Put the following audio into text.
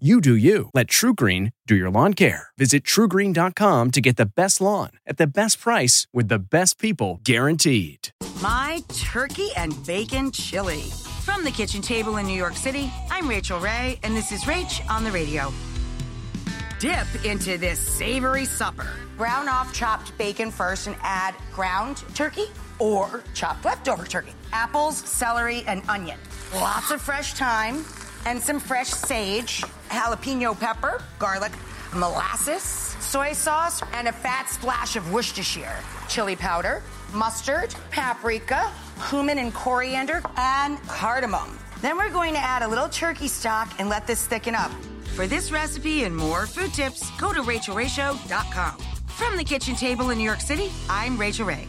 You do you. Let TruGreen do your lawn care. Visit trugreen.com to get the best lawn at the best price with the best people guaranteed. My turkey and bacon chili. From the kitchen table in New York City, I'm Rachael Ray, and this is Rach on the radio. Dip into this savory supper. Brown off chopped bacon first and add ground turkey or chopped leftover turkey. Apples, celery, and onion. Lots of fresh thyme and some fresh sage, jalapeno pepper, garlic, molasses, soy sauce, and a fat splash of Worcestershire, chili powder, mustard, paprika, cumin and coriander, and cardamom. Then we're going to add a little turkey stock and let this thicken up. For this recipe and more food tips, go to rachaelrayshow.com. From the kitchen table in New York City, I'm Rachael Ray.